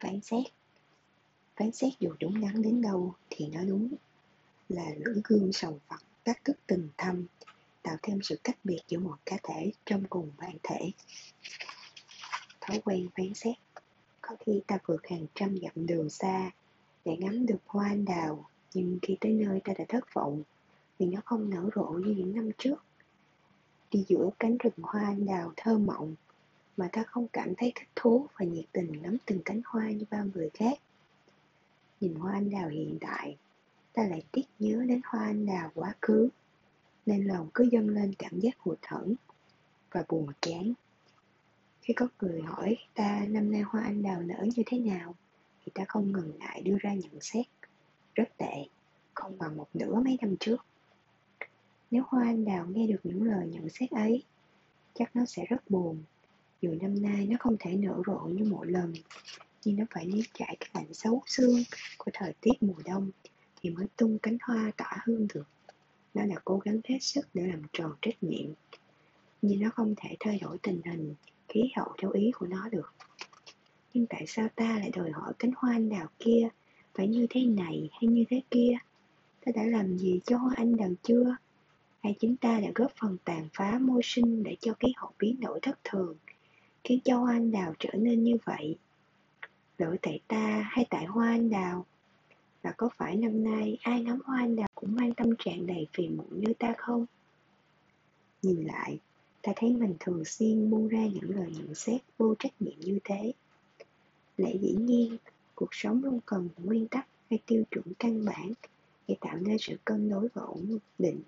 phán xét. Phán xét dù đúng đắn đến đâu thì nó đúng. Là lưỡi gương sầu phật cắt thức tình thâm, tạo thêm sự cách biệt giữa một cá thể trong cùng bản thể. Thói quen phán xét. Có khi ta vượt hàng trăm dặm đường xa để ngắm được hoa anh đào, nhưng khi tới nơi ta đã thất vọng vì nó không nở rộ như những năm trước. Đi giữa cánh rừng hoa anh đào thơ mộng mà ta không cảm thấy thích thú và nhiệt tình ngắm từng cánh hoa như bao người khác. Nhìn hoa anh đào hiện tại ta lại tiếc nhớ đến hoa anh đào quá khứ, nên lòng cứ dâng lên cảm giác hụt hẫng và buồn chán. Khi có người hỏi ta năm nay hoa anh đào nở như thế nào, thì ta không ngần ngại đưa ra nhận xét. Rất tệ, không bằng một nửa mấy năm trước. Nếu hoa anh đào nghe được những lời nhận xét ấy, chắc nó sẽ rất buồn dù năm nay nó không thể nở rộ như mỗi lần, nhưng nó phải nếm trải cái lạnh xấu xương của thời tiết mùa đông thì mới tung cánh hoa tỏa hương được. Nó đã cố gắng hết sức để làm tròn trách nhiệm, nhưng nó không thể thay đổi tình hình, khí hậu theo ý của nó được. Nhưng tại sao ta lại đòi hỏi cánh hoa anh đào kia phải như thế này hay như thế kia? Ta đã làm gì cho hoa anh đào chưa? Hay chính ta đã góp phần tàn phá môi sinh để cho khí hậu biến đổi thất thường? Khiến cho hoa anh đào trở nên như vậy? Lỗi tại ta hay tại hoa anh đào? Và có phải năm nay ai ngắm hoa anh đào cũng mang tâm trạng đầy phiền muộn như ta không? Nhìn lại, ta thấy mình thường xuyên buông ra những lời nhận xét vô trách nhiệm như thế. Lẽ dĩ nhiên, cuộc sống luôn cần nguyên tắc hay tiêu chuẩn căn bản để tạo nên sự cân đối và ổn định.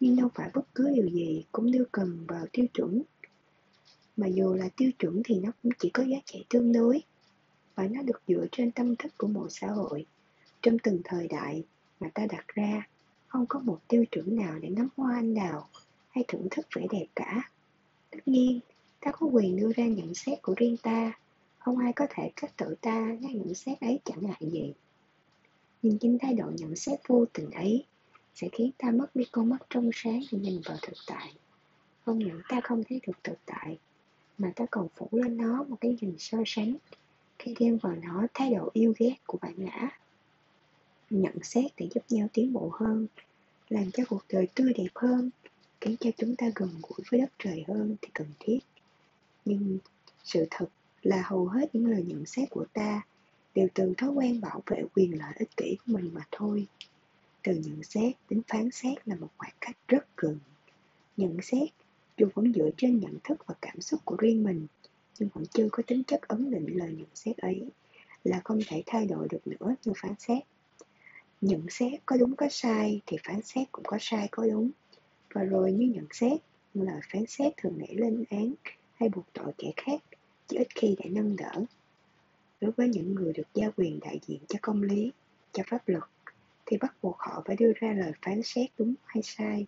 Nhưng đâu phải bất cứ điều gì cũng đưa cần vào tiêu chuẩn mà dù là tiêu chuẩn thì nó cũng chỉ có giá trị tương đối. Và nó được dựa trên tâm thức của một xã hội. Trong từng thời đại mà ta đặt ra, không có một tiêu chuẩn nào để ngắm hoa anh đào hay thưởng thức vẻ đẹp cả. Tất nhiên, ta có quyền đưa ra nhận xét của riêng ta. Không ai có thể trách tội ta nếu nhận xét ấy chẳng hại gì. Nhưng chính thái độ nhận xét vô tình ấy sẽ khiến ta mất đi con mắt trong sáng để nhìn vào thực tại. Không những ta không thấy được thực tại mà ta còn phủ lên nó một cái nhìn so sánh. Khi đem vào nó thái độ yêu ghét của bản ngã. Nhận xét để giúp nhau tiến bộ hơn, làm cho cuộc đời tươi đẹp hơn, khiến cho chúng ta gần gũi với đất trời hơn thì cần thiết. Nhưng sự thật là hầu hết những lời nhận xét của ta đều từ thói quen bảo vệ quyền lợi ích kỷ của mình mà thôi. Từ nhận xét đến phán xét là một khoảng cách rất gần. Nhận xét dù vẫn dựa trên nhận thức và cảm xúc của riêng mình, nhưng vẫn chưa có tính chất ấn định lời nhận xét ấy, là không thể thay đổi được nữa như phán xét. Nhận xét có đúng có sai thì phán xét cũng có sai có đúng. Và rồi như nhận xét như lời phán xét thường nảy lên án hay buộc tội kẻ khác chỉ ít khi để nâng đỡ. Đối với những người được giao quyền đại diện cho công lý, cho pháp luật, thì bắt buộc họ phải đưa ra lời phán xét đúng hay sai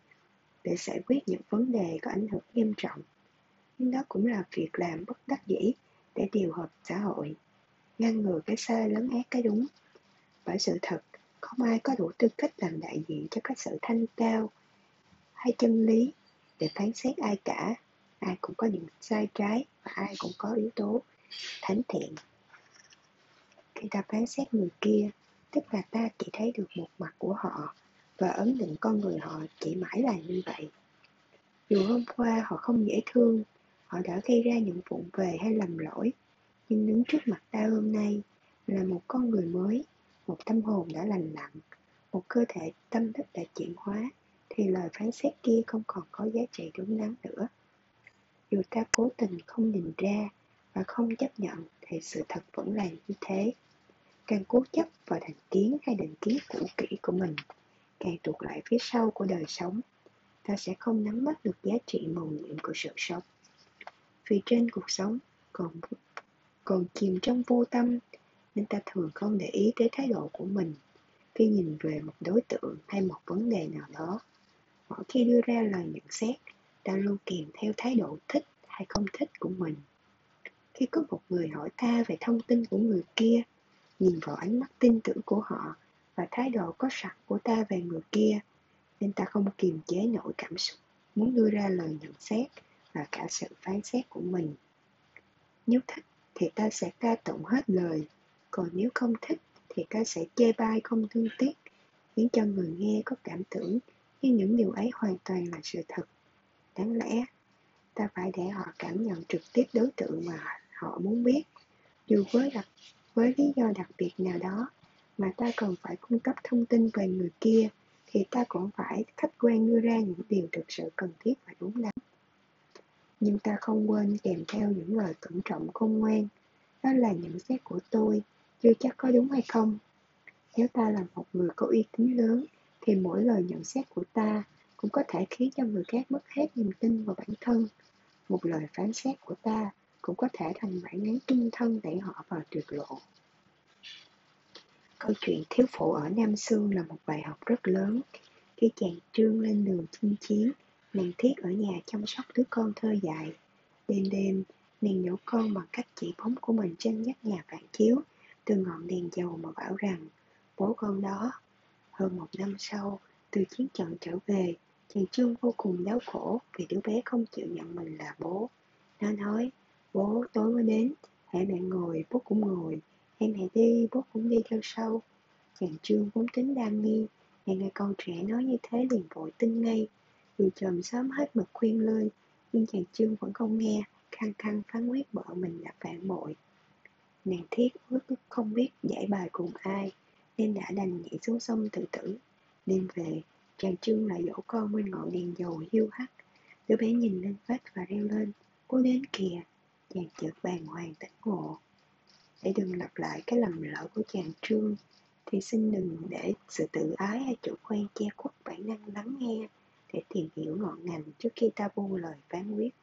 để giải quyết những vấn đề có ảnh hưởng nghiêm trọng. Nhưng đó cũng là việc làm bất đắc dĩ để điều hợp xã hội, ngăn ngừa cái sai lấn át cái đúng. Bởi sự thật, không ai có đủ tư cách làm đại diện cho các sự thanh cao hay chân lý để phán xét ai cả. Ai cũng có những sai trái và ai cũng có yếu tố thánh thiện. Khi ta phán xét người kia, tức là ta chỉ thấy được một mặt của họ và ấn định con người họ chỉ mãi là như vậy. Dù hôm qua họ không dễ thương, họ đã gây ra những vụn về hay lầm lỗi, nhưng đứng trước mặt ta hôm nay là một con người mới, một tâm hồn đã lành lặn, một cơ thể tâm thức đã chuyển hóa, thì lời phán xét kia không còn có giá trị đúng đắn nữa. Dù ta cố tình không nhìn ra và không chấp nhận, thì sự thật vẫn là như thế. Càng cố chấp vào thành kiến hay định kiến cũ kỹ của mình càng tụt lại phía sau của đời sống, ta sẽ không nắm bắt được giá trị mầu nhiệm của sự sống. Vì trên cuộc sống còn còn chìm trong vô tâm, nên ta thường không để ý tới thái độ của mình khi nhìn về một đối tượng hay một vấn đề nào đó. Mỗi khi đưa ra lời nhận xét, ta luôn kèm theo thái độ thích hay không thích của mình. Khi có một người hỏi ta về thông tin của người kia, nhìn vào ánh mắt tin tưởng của họ và thái độ có sẵn của ta về người kia nên ta không kiềm chế nổi cảm xúc muốn đưa ra lời nhận xét và cả sự phán xét của mình nếu thích thì ta sẽ ca tụng hết lời, còn nếu không thích thì ta sẽ chê bai không thương tiếc, khiến cho người nghe có cảm tưởng như những điều ấy hoàn toàn là sự thật. Đáng lẽ, ta phải để họ cảm nhận trực tiếp đối tượng mà họ muốn biết, dù với đặc với lý do đặc biệt nào đó mà ta cần phải cung cấp thông tin về người kia thì ta cũng phải khách quan đưa ra những điều thực sự cần thiết và đúng đắn. Nhưng ta không quên kèm theo những lời cẩn trọng khôn ngoan. Đó là nhận xét của tôi, chưa chắc có đúng hay không. Nếu ta là một người có uy tín lớn, thì mỗi lời nhận xét của ta cũng có thể khiến cho người khác mất hết niềm tin vào bản thân. Một lời phán xét của ta cũng có thể thành bản án trung thân đẩy họ vào tuyệt lộ. Câu chuyện thiếu phụ ở Nam Sương là một bài học rất lớn. Khi chàng trương lên đường chinh chiến, nàng thiết ở nhà chăm sóc đứa con thơ dại. Đêm đêm, nàng nhổ con bằng cách chỉ bóng của mình trên nhắc nhà phản chiếu, từ ngọn đèn dầu mà bảo rằng, bố con đó. Hơn một năm sau, từ chiến trận trở về, chàng trương vô cùng đau khổ vì đứa bé không chịu nhận mình là bố. Nó nói, bố tối mới đến, hãy mẹ ngồi, bố cũng ngồi, Em hãy đi, bố cũng đi theo sau. Chàng trương vốn tính đam nghi, ngày ngày con trẻ nói như thế liền vội tin ngay. Dù chồng sớm hết mực khuyên lơi, nhưng chàng trương vẫn không nghe, khăng khăng phán quyết vợ mình là phản bội. Nàng thiết ước không biết giải bài cùng ai, nên đã đành nhảy xuống sông tự tử. Đêm về, chàng trương lại dỗ con bên ngọn đèn dầu hiu hắt. Đứa bé nhìn lên vách và reo lên, cố đến kìa. Chàng chợt bàng hoàng tỉnh ngộ. Để đừng lặp lại cái lầm lỡ của chàng Trương. Thì xin đừng để sự tự ái hay chủ quan che khuất bản năng lắng nghe Để tìm hiểu ngọn ngành trước khi ta buông lời phán quyết.